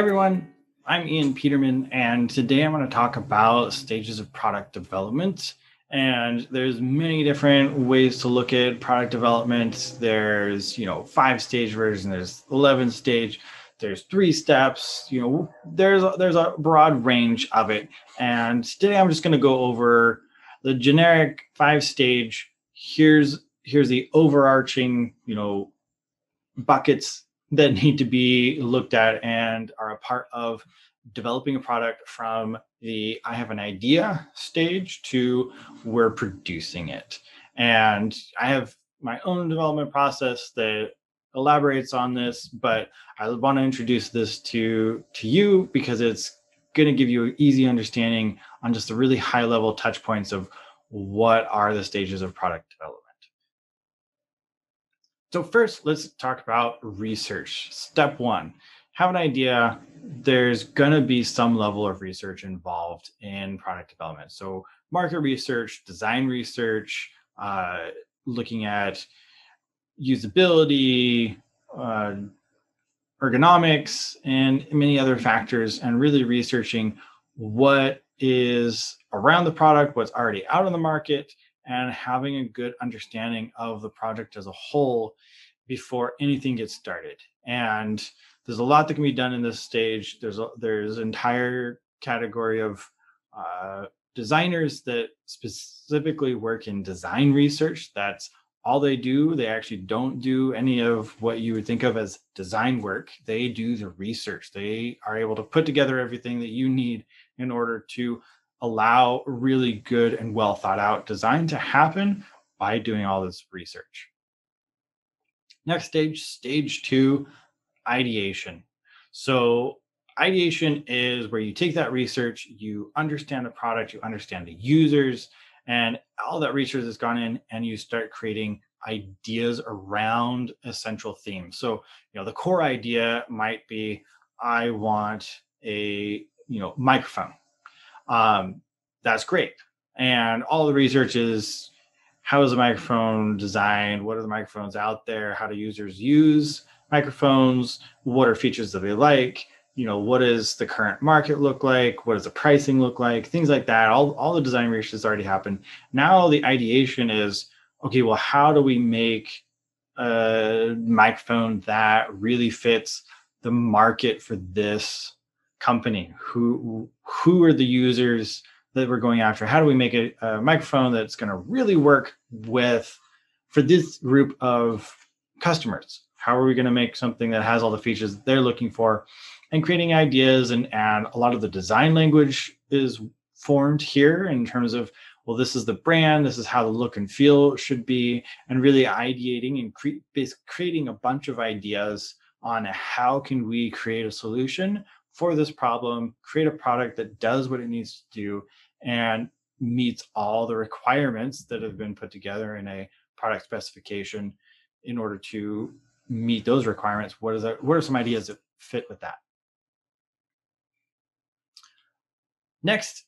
everyone, I'm Ian Peterman, and today I'm going to talk about stages of product development. And there's many different ways to look at product development. There's, you know, five stage version, there's 11 stage, there's three steps, you know, there's there's a broad range of it. And today I'm just going to go over the generic five stage. Here's here's the overarching, you know, buckets that need to be looked at and are a part of developing a product from the I have an idea stage to we're producing it. And I have my own development process that elaborates on this, but I want to introduce this to to you because it's going to give you an easy understanding on just the really high level touch points of what are the stages of product development. So first, let's talk about research. Step one, have an idea. There's going to be some level of research involved in product development. So market research, design research, uh, looking at usability, uh, ergonomics, and many other factors, and really researching what is around the product, what's already out on the market, and having a good understanding of the project as a whole before anything gets started. And there's a lot that can be done in this stage. There's a, there's entire category of uh, designers that specifically work in design research. That's all they do. They actually don't do any of what you would think of as design work. They do the research. They are able to put together everything that you need in order to allow really good and well thought out design to happen by doing all this research. Next stage, stage two, ideation. So, ideation is where you take that research, you understand the product, you understand the users, and all that research has gone in, and you start creating ideas around a central theme. So, you know, the core idea might be I want a, you know, microphone um, that's great. And all the research is how is the microphone designed? What are the microphones out there? How do users use microphones? What are features that they like? You know, what does the current market look like? What does the pricing look like? Things like that. All, all the design research has already happened. Now the ideation is, okay, well, how do we make a microphone that really fits the market for this company? Who who are the users that we're going after? How do we make a, a microphone that's going to really work with for this group of customers? How are we going to make something that has all the features they're looking for? And creating ideas and and a lot of the design language is formed here in terms of well this is the brand this is how the look and feel should be and really ideating and cre- creating a bunch of ideas on how can we create a solution for this problem, create a product that does what it needs to do and meets all the requirements that have been put together in a product specification in order to meet those requirements. What is that? What are some ideas that fit with that? Next,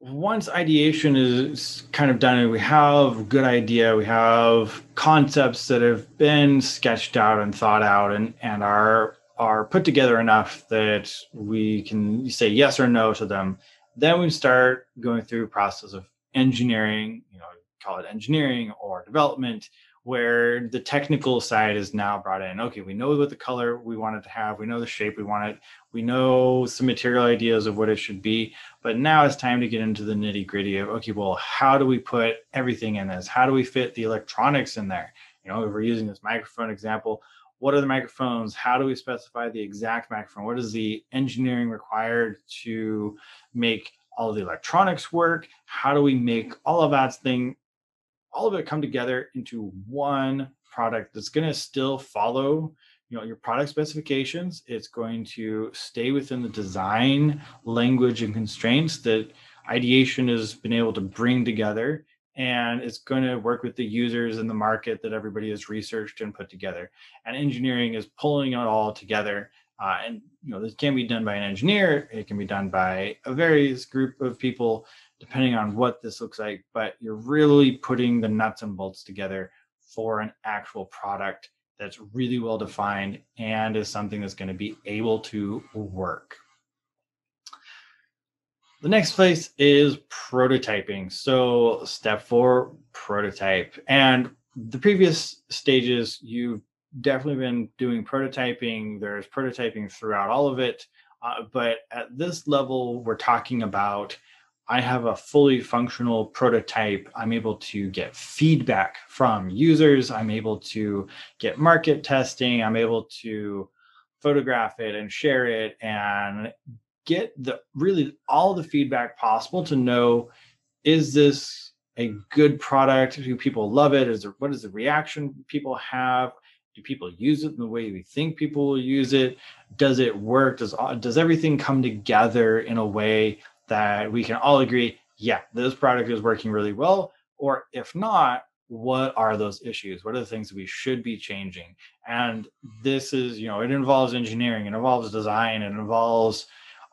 once ideation is kind of done and we have a good idea, we have concepts that have been sketched out and thought out and, and are are put together enough that we can say yes or no to them, then we start going through a process of engineering, you know, call it engineering or development, where the technical side is now brought in. Okay, we know what the color we want it to have, we know the shape we want it, we know some material ideas of what it should be, but now it's time to get into the nitty gritty of okay, well, how do we put everything in this? How do we fit the electronics in there? You know, if we're using this microphone example, what are the microphones? How do we specify the exact microphone? What is the engineering required to make all the electronics work? How do we make all of that thing all of it come together into one product that's going to still follow you know your product specifications? It's going to stay within the design language and constraints that ideation has been able to bring together and it's going to work with the users in the market that everybody has researched and put together. And engineering is pulling it all together. Uh, and you know this can be done by an engineer. It can be done by a various group of people, depending on what this looks like. But you're really putting the nuts and bolts together for an actual product that's really well defined and is something that's going to be able to work. The next place is prototyping. So, step four, prototype. And the previous stages, you've definitely been doing prototyping. There's prototyping throughout all of it. Uh, but at this level, we're talking about I have a fully functional prototype. I'm able to get feedback from users. I'm able to get market testing. I'm able to photograph it and share it and get the really all the feedback possible to know is this a good product? Do people love it? Is there what is the reaction people have? Do people use it in the way we think people will use it? Does it work? Does does everything come together in a way that we can all agree, yeah, this product is working really well? Or if not, what are those issues? What are the things we should be changing? And this is, you know, it involves engineering, it involves design, it involves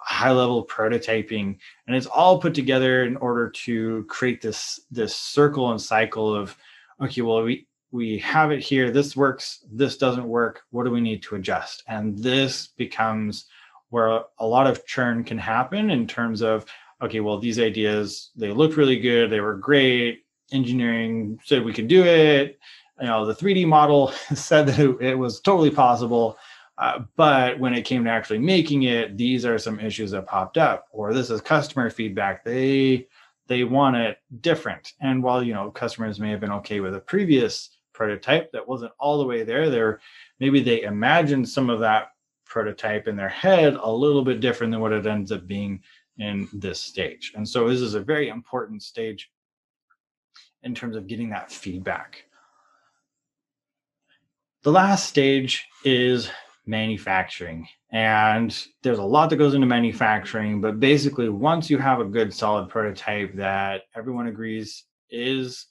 high level prototyping and it's all put together in order to create this this circle and cycle of okay well we we have it here this works this doesn't work what do we need to adjust? And this becomes where a lot of churn can happen in terms of okay well these ideas they looked really good they were great engineering said we could do it you know the 3d model said that it, it was totally possible uh, but when it came to actually making it these are some issues that popped up or this is customer feedback they they want it different and while you know customers may have been okay with a previous prototype that wasn't all the way there there maybe they imagined some of that prototype in their head a little bit different than what it ends up being in this stage. And so this is a very important stage in terms of getting that feedback. The last stage is manufacturing. And there's a lot that goes into manufacturing, but basically, once you have a good solid prototype that everyone agrees is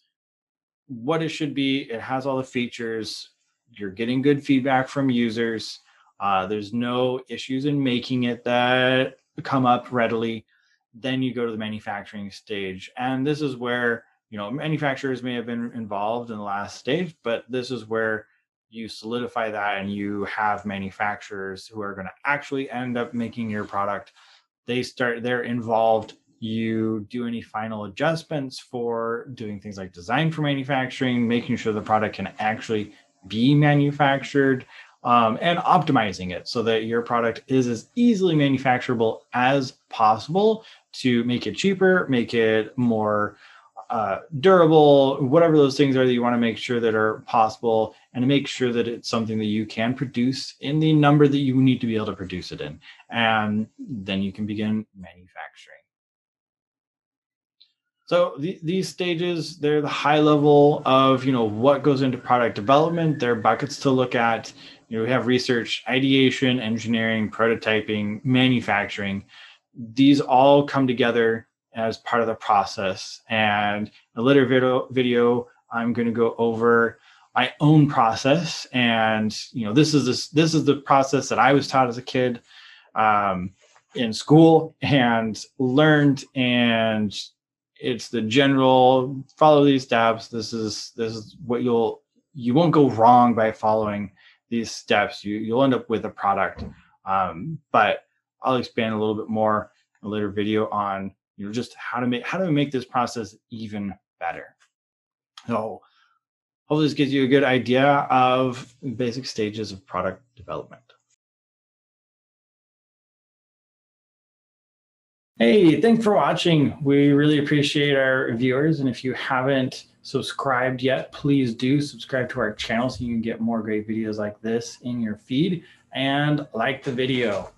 what it should be, it has all the features, you're getting good feedback from users, uh, there's no issues in making it that come up readily. Then you go to the manufacturing stage. And this is where, you know, manufacturers may have been involved in the last stage, but this is where you solidify that and you have manufacturers who are going to actually end up making your product. They start, they're involved. You do any final adjustments for doing things like design for manufacturing, making sure the product can actually be manufactured um, and optimizing it so that your product is as easily manufacturable as possible to make it cheaper, make it more uh, durable, whatever those things are that you want to make sure that are possible, and make sure that it's something that you can produce in the number that you need to be able to produce it in. And then you can begin manufacturing. So the, these stages, they're the high level of you know what goes into product development. They're buckets to look at. You know, we have research, ideation, engineering, prototyping, manufacturing. These all come together as part of the process. And a later video, video I'm going to go over my own process. And you know, this is this this is the process that I was taught as a kid um, in school and learned and it's the general follow these steps this is this is what you'll you won't go wrong by following these steps you you'll end up with a product um, but i'll expand a little bit more in a later video on you know just how to make how to make this process even better so hopefully this gives you a good idea of basic stages of product development Hey, thanks for watching. We really appreciate our viewers. And if you haven't subscribed yet, please do subscribe to our channel so you can get more great videos like this in your feed and like the video.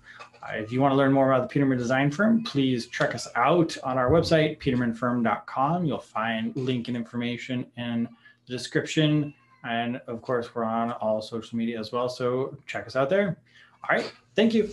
Uh, if you want to learn more about the Peterman Design Firm, please check us out on our website, petermanfirm.com. You'll find link and information in the description. And of course, we're on all social media as well. So check us out there. All right. Thank you.